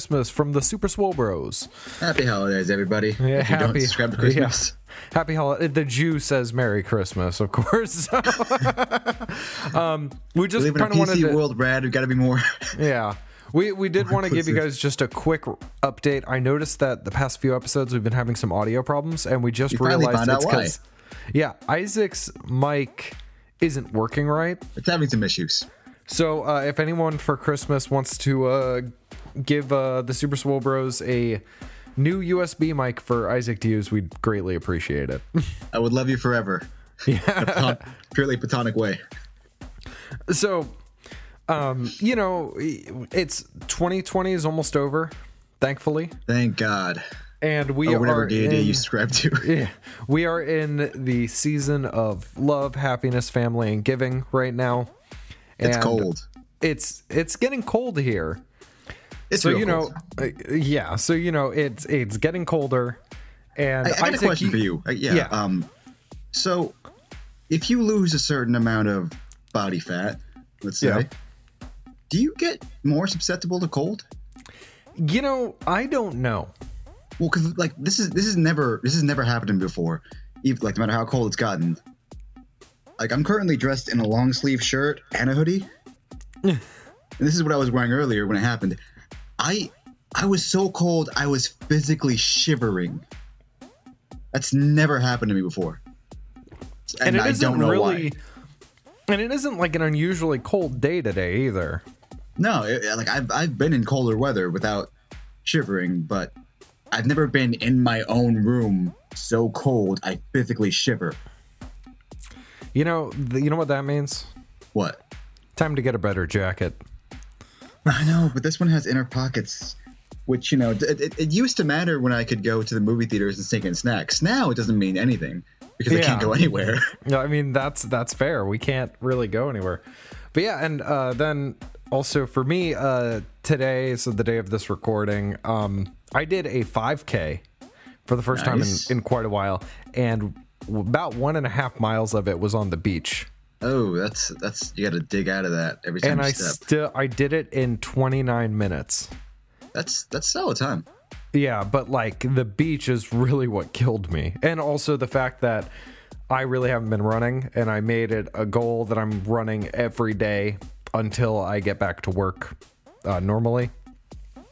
Christmas from the Super Swole Bros. Happy holidays, everybody. Yeah, if you don't happy- subscribe to Christmas. Happy holiday. The Jew says Merry Christmas, of course. um, we just live in a kind of wanted to. world, Brad. We've got to be more. Yeah. We, we did want to give you guys just a quick update. I noticed that the past few episodes we've been having some audio problems, and we just You realized it's because yeah, Isaac's mic isn't working right. it's having some issues. So uh, if anyone for Christmas wants to uh, give uh, the Super Swole Bros a new USB mic for Isaac to use, we'd greatly appreciate it. I would love you forever. Yeah. Purely platonic way. so, um, you know, it's 2020 is almost over, thankfully, Thank God. and we are whatever deity in, you subscribe to. yeah, we are in the season of love, happiness, family, and giving right now. It's And cold. It's it's getting cold here. It's so real you know, cold. uh, yeah. So you know, it's it's getting colder, and I, I got Isaac, a question for you. Uh, yeah, yeah. Um, so if you lose a certain amount of body fat, let's say, Yeah. do you get more susceptible to cold? You know, I don't know. Well, because like this is this is never this has never happened before. Even like no matter how cold it's gotten. Like I'm currently dressed in a long sleeve shirt and a hoodie. and this is what I was wearing earlier when it happened. I I was so cold I was physically shivering. That's never happened to me before. And, And, it I isn't don't know really, why. and it isn't like an unusually cold day today either. No, it, like I've I've been in colder weather without shivering, but I've never been in my own room so cold I physically shiver. You know, you know what that means. What? Time to get a better jacket. I know, but this one has inner pockets, which you know, it, it, it used to matter when I could go to the movie theaters and sneak in snacks. Now it doesn't mean anything because I can't go anywhere. Yeah, I mean that's that's fair. We can't really go anywhere. But yeah, and uh, then also for me, uh, today, so the day of this recording, um, I did a 5K for the first Nice. time in, in quite a while, and about one and a half miles of it was on the beach. Oh, that's that's you got to dig out of that every time And I still I did it in 29 minutes. that's that's solid time. Yeah, but like the beach is really what killed me. And also the fact that I really haven't been running and I made it a goal that I'm running every day until I get back to work uh, normally.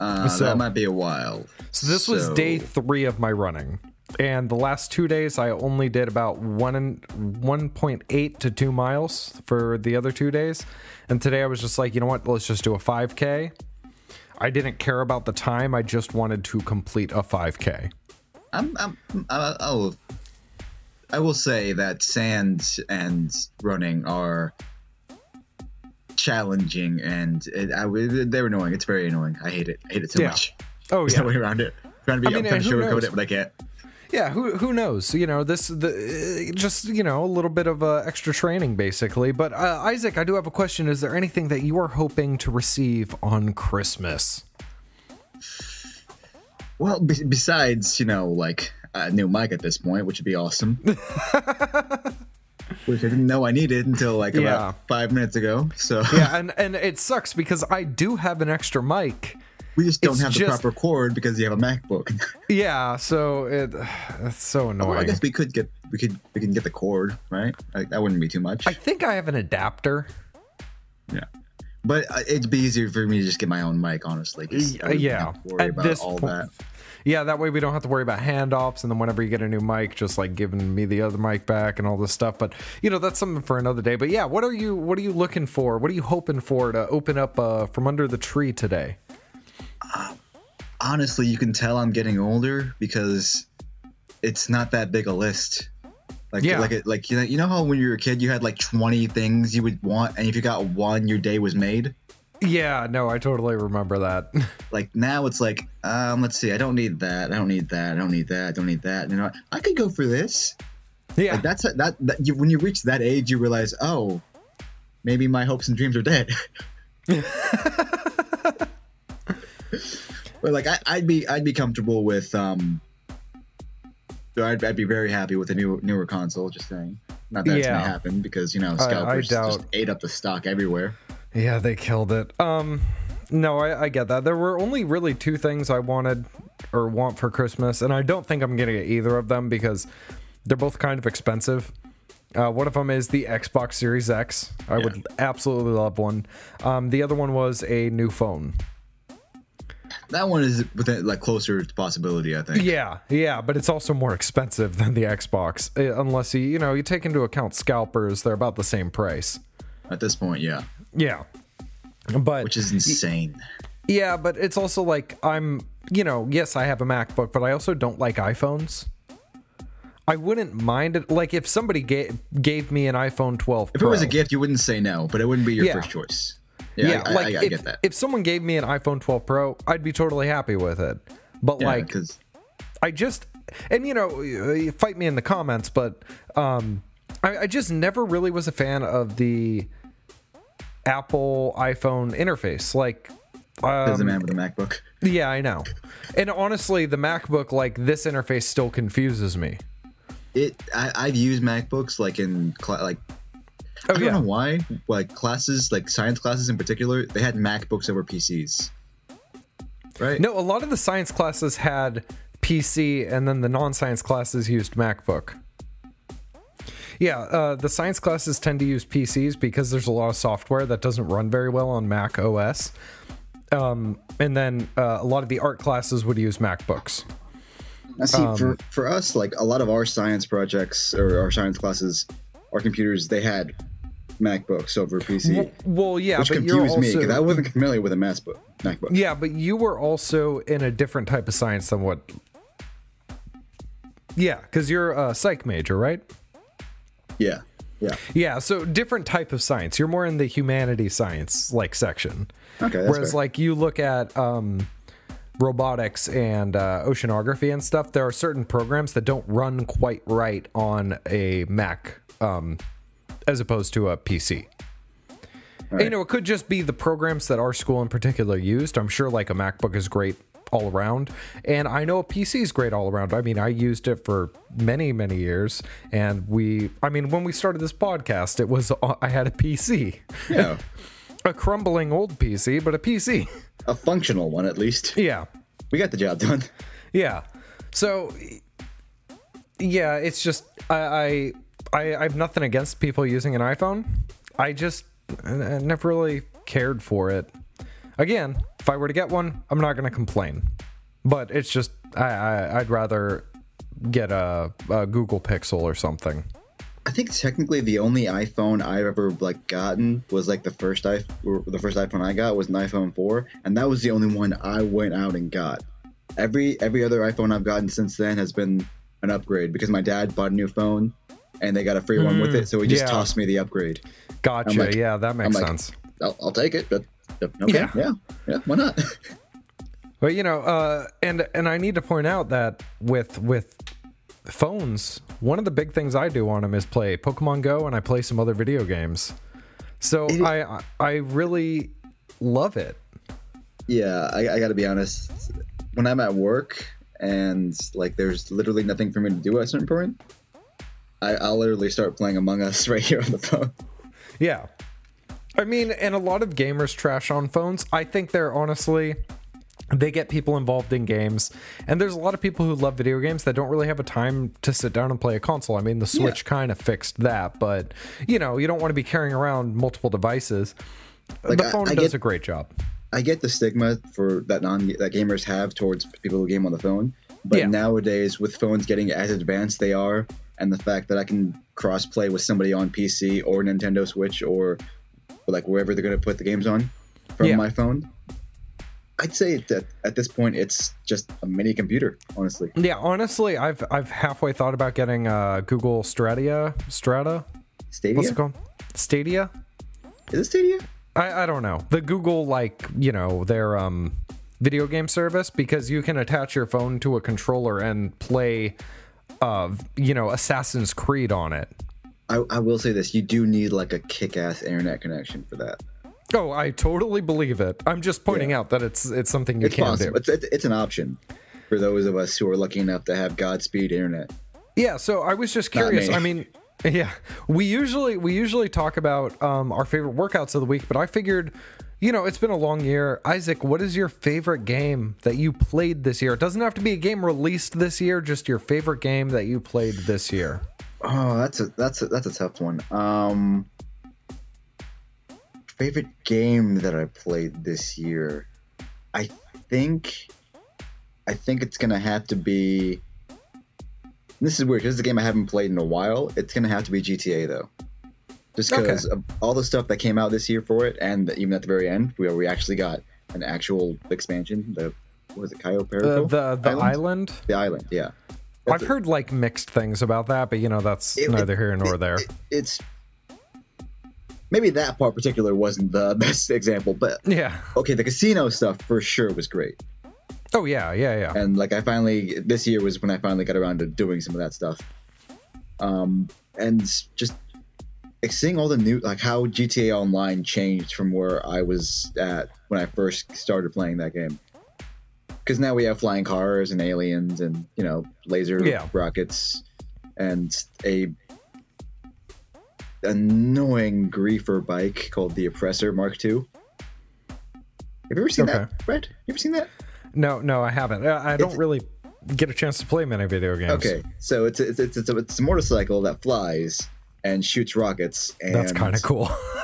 Uh, So- that might be a while. So this was day three of my running. And the last two days, I only did about one and 1.8 to two miles for the other two days. And today I was just like, you know what? Let's just do a 5K. I didn't care about the time. I just wanted to complete a 5K. I'm, I'm, I, I will, I will say that sand and running are challenging, and it, I, they're annoying. It's very annoying. I hate it. I hate it so Yeah. much. Oh, There's yeah. no way around it. trying to be, I mean, I'm trying to sugarcoat knows? it, but I can't. Yeah, who who knows? You know, this the uh, just you know a little bit of uh, extra training basically. But uh, Isaac, I do have a question. Is there anything that you are hoping to receive on Christmas? Well, be- besides, you know, like a new mic at this point, which would be awesome. which I didn't know I needed until like Yeah. about five minutes ago. So Yeah, and and it sucks because I do have an extra mic. We just don't It's have the just- proper cord because you have a MacBook. Yeah, so it it's so annoying. well, I guess we could get we could we can get the cord, right? Like, that wouldn't be too much. I think I have an adapter. yeah. But uh, it'd be easier for me to just get my own mic, honestly. 'cause I Y- yeah, at this all point- that. Yeah, that way we don't have to worry about handoffs, and then whenever you get a new mic, just like giving me the other mic back and all this stuff. But you know, that's something for another day. But yeah, what are you what are you looking for? What are you hoping for to open up uh, from under the tree today? Honestly, you can tell I'm getting older because it's not that big a list. Like, Yeah. like, like you know, you know how when you were a kid, you had like 20 things you would want, and if you got one, your day was made. Yeah, no, I totally remember that. Like now, it's like, um, let's see, I don't need that, I don't need that, I don't need that, I don't need that. You know. I could go for this. yeah, Like that's that. that you, when you reach that age, you realize, oh, maybe my hopes and dreams are dead. but like, I, I'd be, I'd be comfortable with, um, so I'd, I'd be very happy with a new, newer console. Just saying, not that it's Yeah. gonna happen because you know scalpers doubt- just ate up the stock everywhere. yeah, they killed it. Um, no, I, I get that. There were only really two things I wanted or want for Christmas, and I don't think I'm gonna get either of them because they're both kind of expensive. Uh, one of them is the Xbox Series X. I would absolutely love one. Um, the other one was a new phone. That one is within like closer to possibility, I think. Yeah, yeah, but it's also more expensive than the Xbox. uh, Unless you, you know, you take into account scalpers, they're about the same price. At this point, yeah, Yeah, but which is insane. yeah, but it's also like I'm, you know, yes, I have a MacBook, but I also don't like iPhones. I wouldn't mind it. Like if somebody gave gave me an iPhone 12 Pro, If it was a gift, you wouldn't say no, but it wouldn't be your Yeah. first choice. Yeah, Yeah, I, like I, I if, if someone gave me an iPhone 12 Pro, I'd be totally happy with it. But yeah, like because I just and you know fight me in the comments, but um, I, I just never really was a fan of the Apple iPhone interface. Like, as a um, man with a MacBook. yeah, I know. And honestly, the MacBook like this interface still confuses me. It I, I've used MacBooks like in cla- like Oh I don't yeah, know why like classes like science classes in particular they had MacBooks over PCs. Right? no, a lot of the science classes had PC, and then the non-science classes used MacBook. Yeah, uh, the science classes tend to use PCs because there's a lot of software that doesn't run very well on Mac OS. Um, and then uh, a lot of the art classes would use MacBooks. I see Um, for for us like a lot of our science projects or our science classes, our computers they had MacBooks over PC, Well, yeah, which but you're confused me also because I wasn't familiar with a MacBook. MacBook. yeah, but you were also in a different type of science than what. Yeah, because you're a psych major, right? Yeah. Yeah. Yeah, so different type of science. You're more in the humanity science like section. Okay. That's Whereas fair. like you look at um robotics and uh, oceanography and stuff, there are certain programs that don't run quite right on a Mac um as opposed to a PC. And, You know, it could just be the programs that our school in particular used. I'm sure like a MacBook is great all around, and I know a PC is great all around. I mean, I used it for many, many years, and we, I mean, when we started this podcast, it was I had a PC, yeah, a crumbling old PC, but a PC. a functional one at least. Yeah, We got the job done. yeah. So, yeah, it's just I I I, I have nothing against people using an iPhone. I just I never really cared for it. Again, if I were to get one, I'm not going to complain. But it's just I, I I'd rather get a, a Google Pixel or something. I think technically the only iPhone I've ever like gotten was like the first i the first iPhone I got was an iPhone 4, and that was the only one I went out and got. Every every other iPhone I've gotten since then has been an upgrade because my dad bought a new phone and they got a free one with it, so he just yeah. tossed me the upgrade. Gotcha. Like- yeah, that makes like- sense. I'll, I'll take it, but but okay, Yeah. yeah, yeah, why not? But you know, uh, and and I need to point out that with with phones, one of the big things I do on them is play Pokemon Go and I play some other video games. So It- I I really love it. yeah, I, I got to be honest. When I'm at work and like there's literally nothing for me to do at a certain point, I, I'll literally start playing Among Us right here on the phone. Yeah. I mean, and a lot of gamers trash on phones. I think they're honestly they get people involved in games. And there's a lot of people who love video games that don't really have a time to sit down and play a console. I mean the switch kind of fixed that but you know you don't want to be carrying around multiple devices. Like, the I- phone I does get- a great job. I get the stigma for that non that gamers have towards people who game on the phone, but Yeah. nowadays with phones getting as advanced they are, and the fact that I can cross play with somebody on PC or Nintendo Switch or like wherever they're gonna put the games on from Yeah. my phone, I'd say that at this point it's just a mini computer, honestly. Yeah, honestly, I've I've halfway thought about getting uh, Google Stradia, Strata. Stadia What's it called? Stadia. is it Stadia? I, I don't know the Google like you know their um video game service because you can attach your phone to a controller and play uh you know Assassin's Creed on it. I, I will say this: you do need like a kick-ass internet connection for that. Oh, I totally believe it. I'm just pointing out that it's it's something you It's can possible. do. It's, it's it's an option for those of us who are lucky enough to have Godspeed internet. Yeah, so I was just curious. me. I mean, Yeah, we usually we usually talk about um, our favorite workouts of the week, but I figured, you know, it's been a long year. Isaac, what is your favorite game that you played this year? It doesn't have to be a game released this year, just your favorite game that you played this year. Oh, that's a that's a that's a tough one. Um, favorite game that I played this year, I think, I think it's gonna have to be. This is weird because it's a game I haven't played in a while. It's gonna have to be GTA though, just because Okay. of all the stuff that came out this year for it, and even at the very end, where we actually got an actual expansion. The what was it Cayo The Perico? the, the island. The island, yeah. I've heard like mixed things about that, but you know that's It- neither it- here nor there. it- it's maybe that part particular wasn't the best example, but yeah. okay, the casino stuff for sure was great. Oh yeah, yeah, yeah. And like I finally this year was when I finally got around to doing some of that stuff. Um and just like, seeing all the new like how GTA Online changed from where I was at when I first started playing that game. Because now we have flying cars and aliens and you know laser Yeah. rockets and a annoying griefer bike called the Oppressor Mark II. Have you ever seen Okay. that, Brett? You ever seen that? No, no, I haven't. I I don't It's- really get a chance to play many video games. Okay, so it's a, it's it's, it's, a, it's a motorcycle that flies and shoots rockets and That's kind of cool.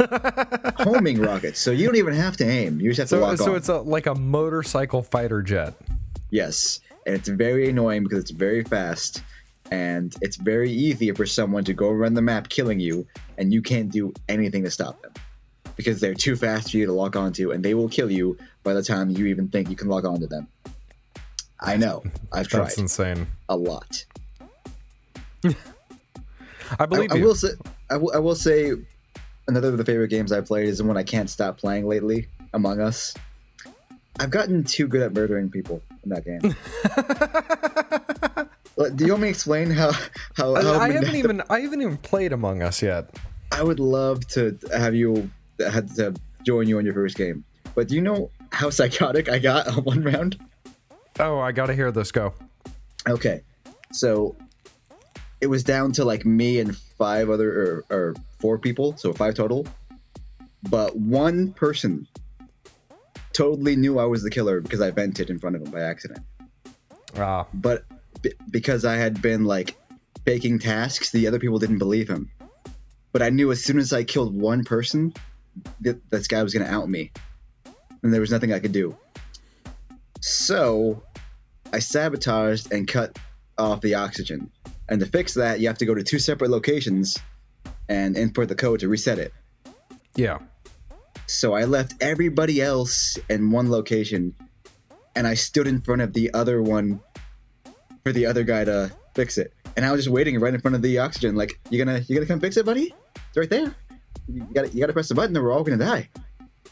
homing rockets. So you don't even have to aim; you just have to so, lock so on. it's a like a motorcycle fighter jet. yes, and it's very annoying because it's very fast and it's very easy for someone to go around the map killing you, and you can't do anything to stop them because they're too fast for you to lock onto, and they will kill you by the time you even think you can lock onto them. I know, I've tried That's insane. a lot. I I, believe I you. will say, I will, I will say, another of the favorite games I played is the one I can't stop playing lately, Among Us. I've gotten too good at murdering people in that game. Do you want me to explain how how, how I haven't even I haven't even played Among Us yet. I would love to have you had to join you on your first game, but do you know how psychotic I got on one round? Oh, I gotta hear this go. Okay, so it was down to like me and five other or, or four people, so five total. But one person totally knew I was the killer because I vented in front of him by accident. Ah, But b- because I had been like faking tasks, the other people didn't believe him. But I knew as soon as I killed one person, th- this guy was gonna out me, and there was nothing I could do. So I sabotaged and cut off the oxygen. And to fix that, you have to go to two separate locations and input the code to reset it. yeah. So I left everybody else in one location, and I stood in front of the other one for the other guy to fix it. And I was just waiting right in front of the oxygen, like, "You gonna, you gonna come fix it, buddy? It's right there. You gotta, you gotta press the button, or we're all gonna die.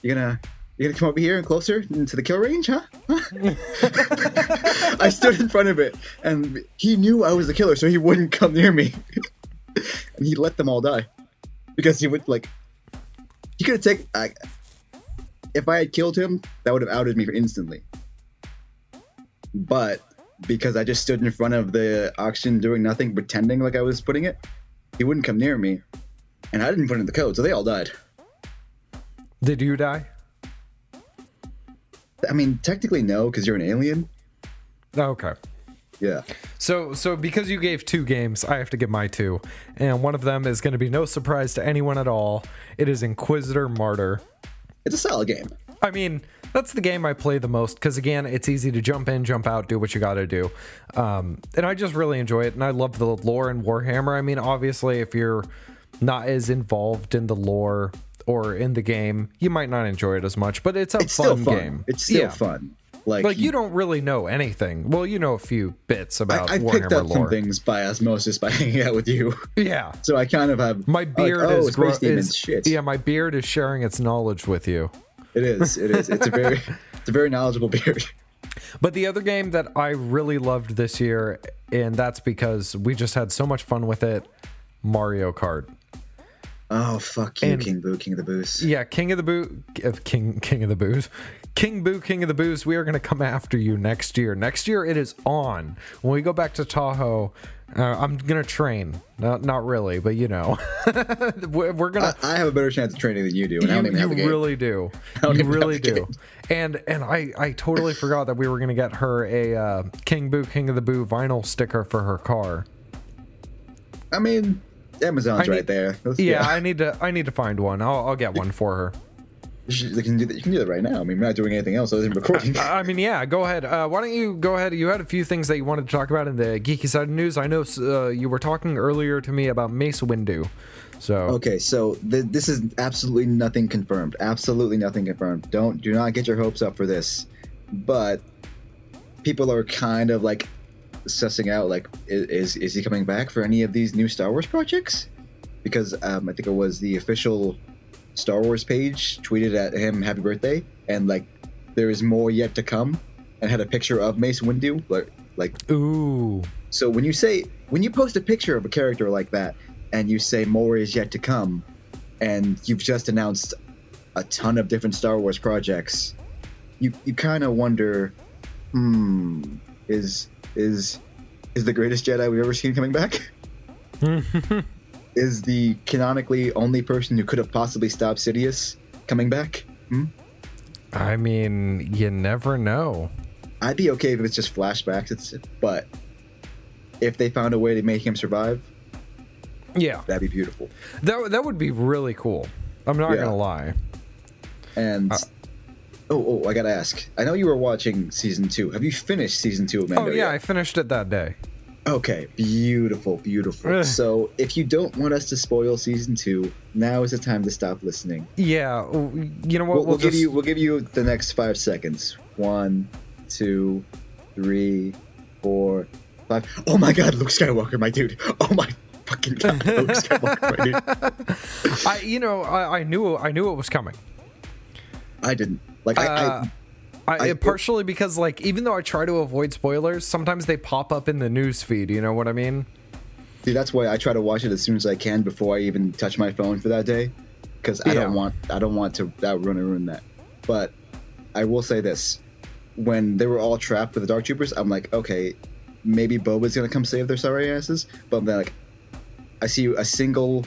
You gonna, you gonna come over here and closer into the kill range, huh?" I stood in front of it, and he knew I was the killer, so he wouldn't come near me, and he let them all die because he would like he could have taken. I, if I had killed him, that would have outed me instantly. But because I just stood in front of the auction doing nothing, pretending like I was putting it, he wouldn't come near me, and I didn't put in the code, so they all died. Did you die? I mean, technically no, because you're an alien. Oh, okay. Yeah. So, so because you gave two games, I have to give my two, and one of them is going to be no surprise to anyone at all. It is Inquisitor Martyr. It's a solid game. I mean, that's the game I play the most because again, it's easy to jump in, jump out, do what you got to do, um, and I just really enjoy it. And I love the lore in Warhammer. I mean, obviously, if you're not as involved in the lore or in the game, you might not enjoy it as much. But it's a It's fun, fun. game. It's still Yeah. fun. Like, Like you don't really know anything. Well, you know a few bits about I, I Warhammer picked up lore. some things by osmosis by hanging out with you, Yeah. so I kind of have My like, beard oh, is, gro- is shit. yeah. My beard is sharing its knowledge with you. It is. It is. It's a very, it's a very knowledgeable beard. But the other game that I really loved this year, and that's because we just had so much fun with it, Mario Kart. Oh fuck you, And- King Boo, King of the Booze. Yeah, King of the Boo, uh, King King of the Booze, King Boo, King of the Booze. We are going to come after you next year. Next year it is on when we go back to Tahoe. Uh, I'm gonna train. Not not really, but you know, we're we're gonna. I, I have a better chance of training than you do, and I don't you even have the game. really do. You really do. And and I I totally forgot that we were gonna get her a uh, King Boo King of the Boo vinyl sticker for her car. I mean, Amazon's I right need- there. Let's- Yeah, I need to I need to find one. I'll I'll get one for her. You, can do that. You can do that right now. I mean, we're not doing anything else other than recording. I mean, yeah, go ahead. Uh, why don't you go ahead? You had a few things that you wanted to talk about in the geeky side of news. I know uh, you were talking earlier to me about Mace Windu. So Okay, so th- this is absolutely nothing confirmed. Absolutely nothing confirmed. Don't do not get your hopes up for this. But people are kind of like sussing out like is is he coming back for any of these new Star Wars projects? Because um, I think it was the official Star Wars page tweeted at him happy birthday and like there is more yet to come and had a picture of Mace Windu like like ooh, so when you say when you post a picture of a character like that and you say more is yet to come and you've just announced a ton of different Star Wars projects, you you kind of wonder, hmm, is is is the greatest Jedi we've ever seen coming back? is the canonically only person who could have possibly stopped Sidious coming back? Hmm? I mean, you never know. I'd be okay if it's just flashbacks. It's but if they found a way to make him survive, Yeah, that'd be beautiful. that that would be really cool. I'm not Yeah. gonna lie. And Uh, oh, oh, I gotta ask. I know you were watching season two. Have you finished season two of Mando? Oh yeah, I finished it that day. Okay, beautiful, beautiful. So if you don't want us to spoil season two, now is the time to stop listening. Yeah, you know what? We'll, we'll give just- you we'll give you the next five seconds. One, two, three, four, five. Oh my God, Luke Skywalker, my dude. Oh my fucking God, Luke Skywalker, my dude. I you know I, I knew I knew it was coming. I didn't like. Uh, I, I, I- partially because like even though I try to avoid spoilers, sometimes they pop up in the news feed. You know what I mean? See, that's why I try to watch it as soon as I can before I even touch my phone for that day, because I don't want I don't want to that ruin ruin that. But I will say this: when they were all trapped with the Dark Troopers, I'm like, okay, maybe Boba's gonna come save their sorry asses. But then like, I see a single,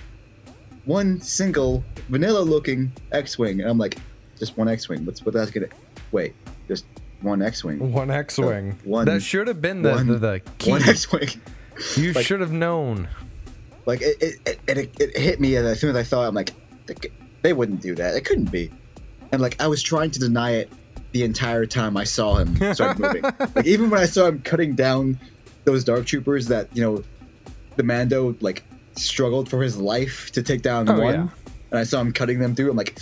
one single vanilla-looking X-wing, and I'm like, just one X-wing. What's what that's gonna? Wait, just one X-wing. One X-wing. one- that should have been the one- the, the key. One X-wing. you like- should have known. Like it, it, it, it, it hit me as soon as I thought. I'm like, they, they wouldn't do that. It couldn't be. And like I was trying to deny it the entire time I saw him start moving. like even when I saw him cutting down those dark troopers that you know, the Mando like struggled for his life to take down Oh, one, yeah. and I saw him cutting them through. I'm like,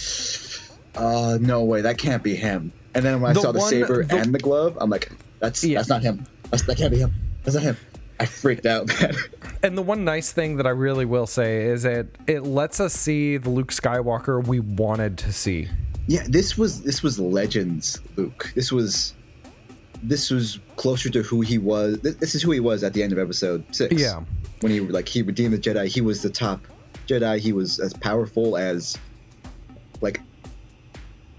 uh, no way, that can't be him. And then when I saw the one- saber the- and the glove, I'm like, that's Yeah. that's not him. That's, that can't be him. That's not him. I freaked out, man. And the one nice thing that I really will say is it it lets us see the Luke Skywalker we wanted to see. Yeah, this was this was Legends Luke. This was this was closer to who he was. This, this is who he was at the end of episode six. Yeah. when he like he redeemed the Jedi. He was the top Jedi. He was as powerful as like.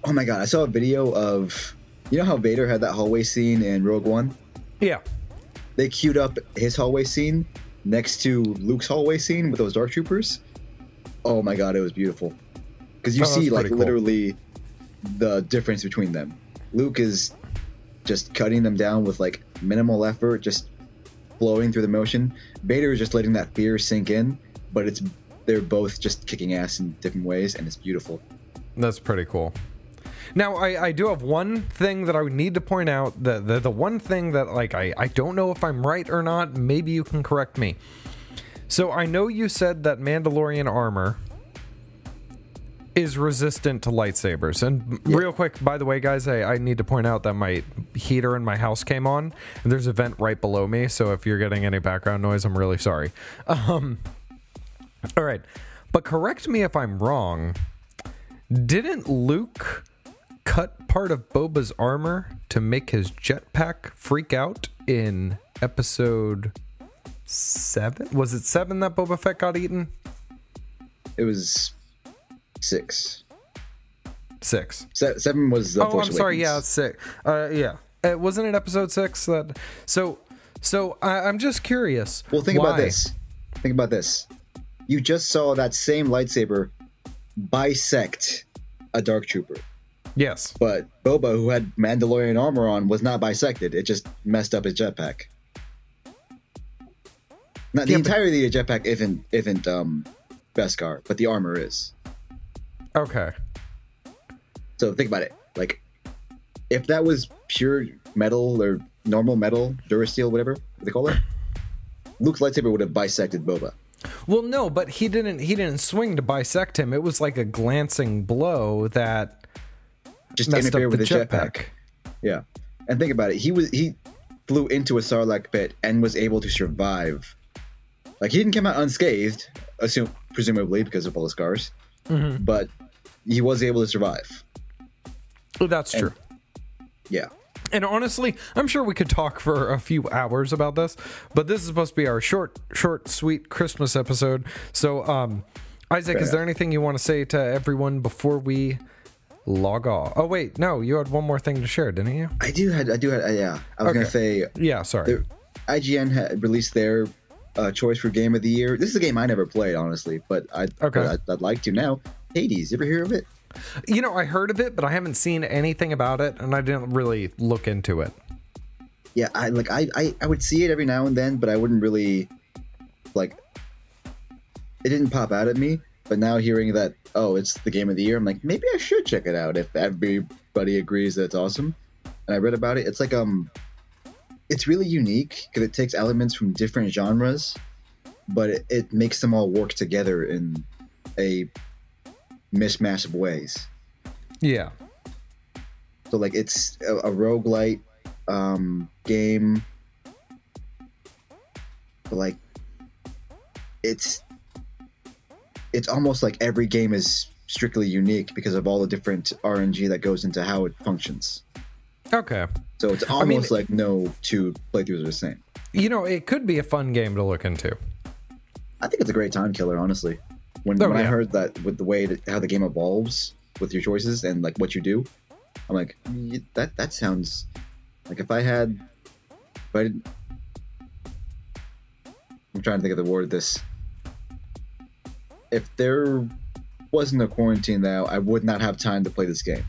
Oh my god! I saw a video of you know how Vader had that hallway scene in Rogue One. Yeah. They queued up his hallway scene next to Luke's hallway scene with those Dark Troopers. Oh my god, it was beautiful. Because you Oh, see, like, cool. literally the difference between them. Luke is just cutting them down with like minimal effort, just flowing through the motion. Vader is just letting that fear sink in, but it's they're both just kicking ass in different ways, and it's beautiful. That's pretty cool. Now, I, I do have one thing that I would need to point out. The, the the one thing that like I, I don't know if I'm right or not. Maybe you can correct me. So I know you said that Mandalorian armor is resistant to lightsabers. And real quick, by the way, guys, I, I need to point out that my heater in my house came on, and there's a vent right below me. So if you're getting any background noise, I'm really sorry. Um, all right, but correct me if I'm wrong. Didn't Luke cut part of Boba's armor to make his jetpack freak out in episode seven? Was it seven that Boba Fett got eaten? It was six. Six. Se- seven was the Oh, Force I'm sorry. Awakens. Yeah, six. Uh, yeah. Uh, wasn't it episode six that? So, So I, I'm just curious. Well, think why? about this. Think about this. You just saw that same lightsaber bisect a dark trooper, Yes. but Boba, who had Mandalorian armor on, was not bisected. It just messed up his jetpack. Not the Yeah, entirety of the jetpack isn't isn't um Beskar, but the armor is. Okay. So think about it. Like, if that was pure metal or normal metal, Durasteel, whatever they call it, Luke's lightsaber would have bisected Boba. Well, no, but he didn't. He didn't swing to bisect him. It was like a glancing blow that Just messed interfere with the the jetpack. jetpack. Yeah, and think about it. He was he flew into a Sarlacc pit and was able to survive. Like he didn't come out unscathed, assume presumably because of all the scars, Mm-hmm. but he was able to survive. Oh, That's true. Yeah, And honestly, I'm sure we could talk for a few hours about this, but this is supposed to be our short, short, sweet Christmas episode. So, um, Isaac, is there anything you want to say to everyone before we log off? Oh, wait, no, you had one more thing to share, didn't you? I do had I do had uh, yeah. I was gonna say Yeah, sorry. there, IGN had released their uh, choice for game of the year. This is a game I never played, honestly, but I Okay. I'd, I'd like to now. Hades, you ever hear of it? You know, I heard of it, but I haven't seen anything about it, and I didn't really look into it. Yeah, I like I, I I would see it every now and then, but I wouldn't really like. It didn't pop out at me, but now hearing that oh, it's the game of the year, I'm like maybe I should check it out if everybody agrees that it's awesome. And I read about it. It's like um, it's really unique because it takes elements from different genres, but it, it makes them all work together in a mishmash of ways. Yeah. So like it's a, a roguelite um, game. But like it's it's almost like every game is strictly unique because of all the different RNG that goes into how it functions. Okay. So it's mean- almost like no two playthroughs are the same. You know, it could be a fun game to look into. I think it's a great time killer, honestly. When, Oh, when I heard that with the way that, how the game evolves with your choices and like what you do, I'm like that that sounds like if I had, if I I'm trying to think of the word. This, if there wasn't a quarantine now, I would not have time to play this game.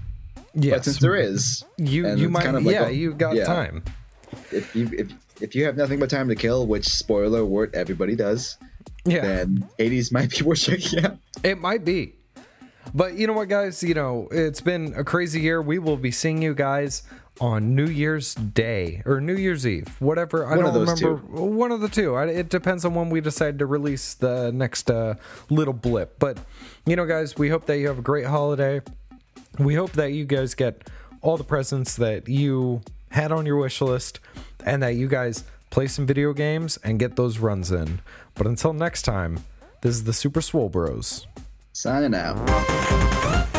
But since there is, you you might kind of like yeah, a- you got yeah. time. if you if if you have nothing but time to kill, which spoiler alert, everybody does, Yeah. then Hades might be worth checking out. It might be. But you know what, guys? You know, it's been a crazy year. We will be seeing you guys on New Year's Day or New Year's Eve, whatever. I One don't remember. One of the two. I, it depends on when we decide to release the next uh, little blip. But, you know, guys, we hope that you have a great holiday. We hope that you guys get all the presents that you had on your wish list and that you guys play some video games and get those runs in. But until next time, this is the Super Swole Bros. Signing out.